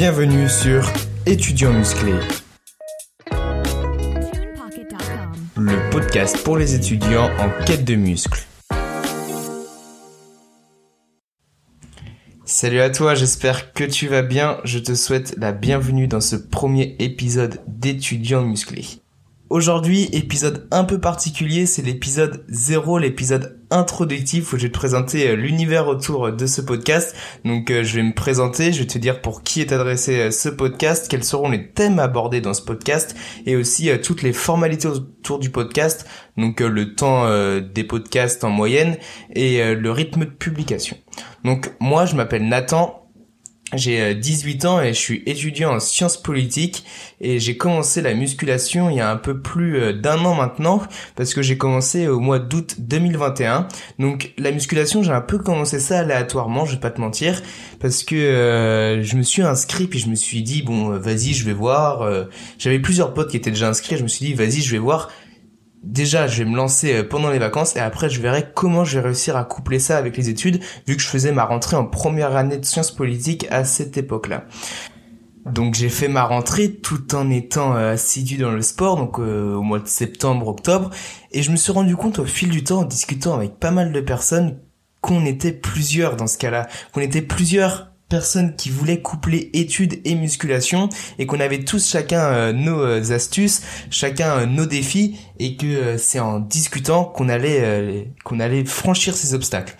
Bienvenue sur Étudiants musclés, le podcast pour les étudiants en quête de muscles. Salut à toi, j'espère que tu vas bien. Je te souhaite la bienvenue dans ce premier épisode d'étudiants musclés. Aujourd'hui, épisode un peu particulier, c'est l'épisode 0, l'épisode introductif où je vais te présenter euh, l'univers autour de ce podcast. Donc euh, je vais me présenter, je vais te dire pour qui est adressé euh, ce podcast, quels seront les thèmes abordés dans ce podcast et aussi toutes les formalités autour du podcast, donc le temps des podcasts en moyenne et le rythme de publication. Donc moi je m'appelle Nathan, j'ai 18 euh, ans et je suis étudiant en sciences politiques et j'ai commencé la musculation il y a un peu plus euh, d'un an maintenant parce que j'ai commencé au mois d'août 2021. Donc la musculation, j'ai un peu commencé ça aléatoirement, je vais pas te mentir, parce que euh, je me suis inscrit puis je me suis dit bon vas-y je vais voir. J'avais plusieurs potes qui étaient déjà inscrits, je me suis dit vas-y je vais voir déjà je vais me lancer euh, pendant les vacances et après je verrai comment je vais réussir à coupler ça avec les études vu que je faisais ma rentrée en première année de sciences politiques à cette époque-là. Donc j'ai fait ma rentrée tout en étant euh, assidu dans le sport, donc euh, au mois de septembre, octobre, et je me suis rendu compte au fil du temps en discutant avec pas mal de personnes qu'on était plusieurs dans ce cas-là, qu'on était plusieurs personnes qui voulaient coupler études et musculation et qu'on avait tous chacun euh, nos euh, astuces, chacun euh, nos défis et que c'est en discutant qu'on allait qu'on allait franchir ces obstacles.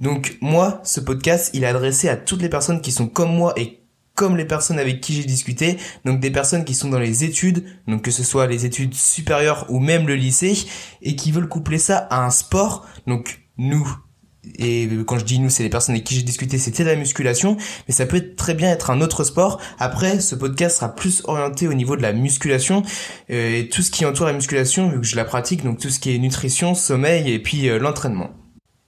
Donc moi, ce podcast, il est adressé à toutes les personnes qui sont comme moi et comme les personnes avec qui j'ai discuté, donc des personnes qui sont dans les études, donc que ce soit les études supérieures ou même le lycée, et qui veulent coupler ça à un sport, donc nous, et quand je dis nous, c'est les personnes avec qui j'ai discuté, c'était la musculation, mais ça peut très bien être un autre sport. Après, ce podcast sera plus orienté au niveau de la musculation euh, et tout ce qui entoure la musculation, vu que je la pratique, donc tout ce qui est nutrition, sommeil et puis euh, l'entraînement.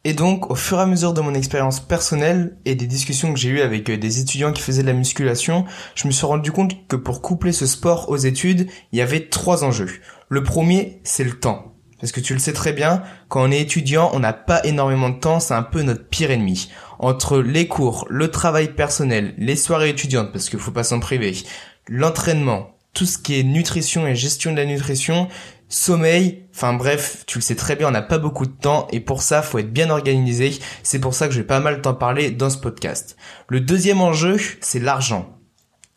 Et donc, au fur et à mesure de mon expérience personnelle et des discussions que j'ai eues avec euh, des étudiants qui faisaient de la musculation, je me suis rendu compte que pour coupler ce sport aux études, il y avait trois enjeux. Le premier, c'est le temps. Parce que tu le sais très bien, quand on est étudiant, on n'a pas énormément de temps, c'est un peu notre pire ennemi. Entre les cours, le travail personnel, les soirées étudiantes, parce qu'il faut pas s'en priver, l'entraînement, tout ce qui est nutrition et gestion de la nutrition, sommeil, enfin bref, tu le sais très bien, on n'a pas beaucoup de temps et pour ça, faut être bien organisé. C'est pour ça que je vais pas mal t'en parler dans ce podcast. Le deuxième enjeu, c'est l'argent.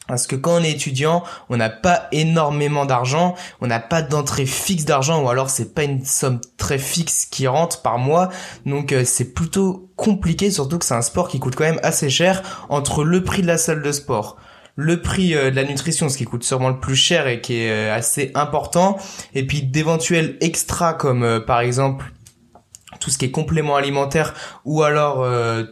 Parce que quand on est étudiant, on n'a pas énormément d'argent, on n'a pas d'entrée fixe d'argent, ou alors c'est pas une somme très fixe qui rentre par mois, donc euh, c'est plutôt compliqué, surtout que c'est un sport qui coûte quand même assez cher entre le prix de la salle de sport, le prix euh, de la nutrition, ce qui coûte sûrement le plus cher et qui est euh, assez important, et puis d'éventuels extras comme par exemple tout ce qui est complément alimentaire ou alors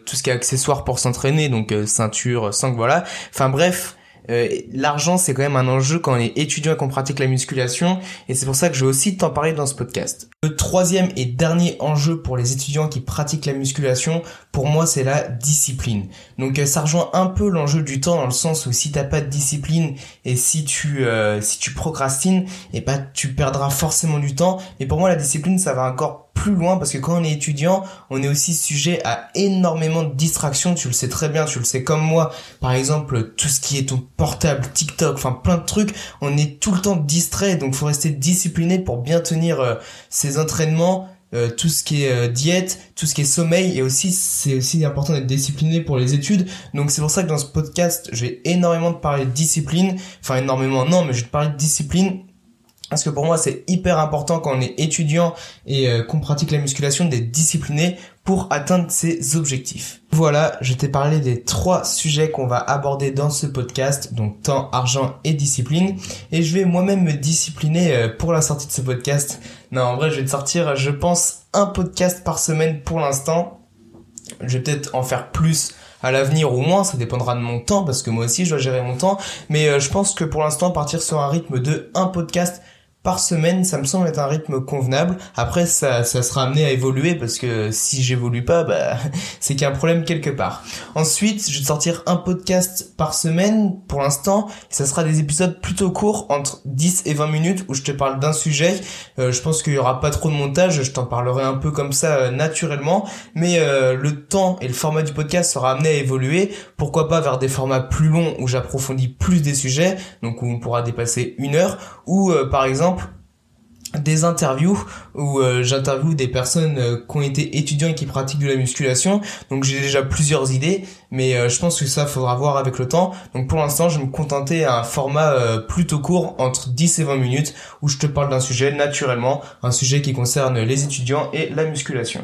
tout ce qui est accessoire pour s'entraîner donc ceinture sangle voilà. Enfin bref euh, l'argent c'est quand même un enjeu quand on est étudiant et qu'on pratique la musculation et c'est pour ça que je vais aussi t'en parler dans ce podcast. Le troisième et dernier enjeu pour les étudiants qui pratiquent la musculation, pour moi c'est la discipline. Donc euh, ça rejoint un peu l'enjeu du temps dans le sens où si t'as pas de discipline et si tu euh, si tu procrastines, et eh ben tu perdras forcément du temps. Mais pour moi la discipline ça va encore plus loin parce que quand on est étudiant, on est aussi sujet à énormément de distractions, tu le sais très bien, tu le sais comme moi. Par exemple, tout ce qui est ton portable, TikTok, enfin plein de trucs, on est tout le temps distrait, donc faut rester discipliné pour bien tenir euh, ses entraînements. Euh, tout ce qui est euh, diète, tout ce qui est sommeil et aussi c'est aussi important d'être discipliné pour les études. Donc c'est pour ça que dans ce podcast, je vais énormément te parler de discipline, enfin énormément non, mais je vais te parler de discipline parce que pour moi, c'est hyper important quand on est étudiant et euh, qu'on pratique la musculation d'être discipliné pour atteindre ses objectifs. Voilà, je t'ai parlé des trois sujets qu'on va aborder dans ce podcast, donc temps, argent et discipline. Et je vais moi-même me discipliner euh, pour la sortie de ce podcast. Non, en vrai, je vais te sortir, je pense, un podcast par semaine pour l'instant. Je vais peut-être en faire plus à l'avenir ou moins, ça dépendra de mon temps parce que moi aussi je dois gérer mon temps, mais euh, je pense que pour l'instant partir sur un rythme de un podcast par semaine, ça me semble être un rythme convenable. Après, ça, ça sera amené à évoluer parce que si j'évolue pas, bah, c'est qu'il y a un problème quelque part. Ensuite, je vais sortir un podcast par semaine pour l'instant. Ça sera des épisodes plutôt courts, entre 10 et 20 minutes, où je te parle d'un sujet. Euh, je pense qu'il y aura pas trop de montage, je t'en parlerai un peu comme ça euh, naturellement. Mais euh, le temps et le format du podcast sera amené à évoluer. Pourquoi pas vers des formats plus longs où j'approfondis plus des sujets, donc où on pourra dépasser une heure, ou par exemple des interviews où euh, j'interviewe des personnes euh, qui ont été étudiants et qui pratiquent de la musculation. Donc j'ai déjà plusieurs idées, mais euh, je pense que ça faudra voir avec le temps. Donc pour l'instant, je vais me contenter à un format plutôt court, entre 10 et 20 minutes, où je te parle d'un sujet naturellement, un sujet qui concerne les étudiants et la musculation.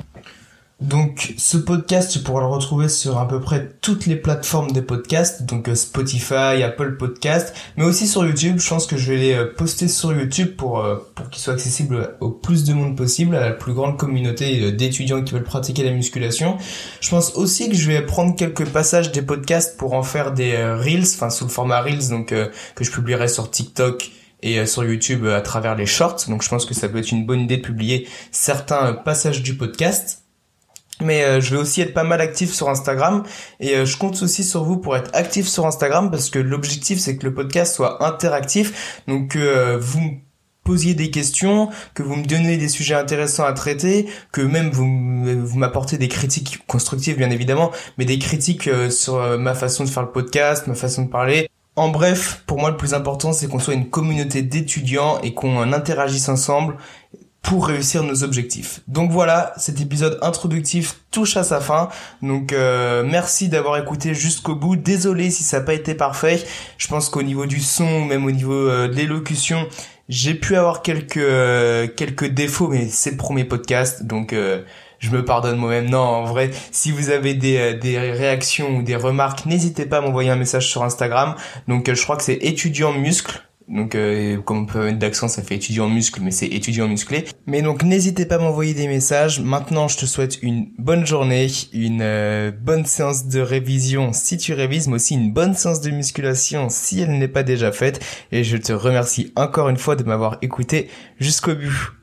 Donc ce podcast, tu pourras le retrouver sur à peu près toutes les plateformes des podcasts, donc euh, Spotify, Apple Podcast, mais aussi sur YouTube. Je pense que je vais les euh, poster sur YouTube pour euh, pour qu'ils soient accessibles au plus de monde possible, à la plus grande communauté d'étudiants qui veulent pratiquer la musculation. Je pense aussi que je vais prendre quelques passages des podcasts pour en faire des reels, enfin sous le format reels, donc que je publierai sur TikTok et sur YouTube à travers les shorts. Donc je pense que ça peut être une bonne idée de publier certains passages du podcast mais euh, je vais aussi être pas mal actif sur Instagram. Et euh, je compte aussi sur vous pour être actif sur Instagram parce que l'objectif c'est que le podcast soit interactif. Donc que euh, vous me posiez des questions, que vous me donnez des sujets intéressants à traiter, que même vous, vous m'apportez des critiques constructives bien évidemment, mais des critiques sur ma façon de faire le podcast, ma façon de parler. En bref, pour moi le plus important c'est qu'on soit une communauté d'étudiants et qu'on interagisse ensemble pour réussir nos objectifs. Donc voilà, cet épisode introductif touche à sa fin. Donc euh, merci d'avoir écouté jusqu'au bout. Désolé si ça n'a pas été parfait. Je pense qu'au niveau du son, même au niveau euh, de l'élocution, j'ai pu avoir quelques euh, quelques défauts, mais c'est le premier podcast, donc je me pardonne moi-même. Non, en vrai, si vous avez des, des réactions ou des remarques, n'hésitez pas à m'envoyer un message sur Instagram. Donc je crois que c'est étudiant muscle donc euh, comme on peut mettre d'accent, ça fait étudiant muscle, mais c'est étudiant musclé. Mais donc n'hésitez pas à m'envoyer des messages. Maintenant, je te souhaite une bonne journée, une euh, bonne séance de révision si tu révises, mais aussi une bonne séance de musculation si elle n'est pas déjà faite. Et je te remercie encore une fois de m'avoir écouté jusqu'au but.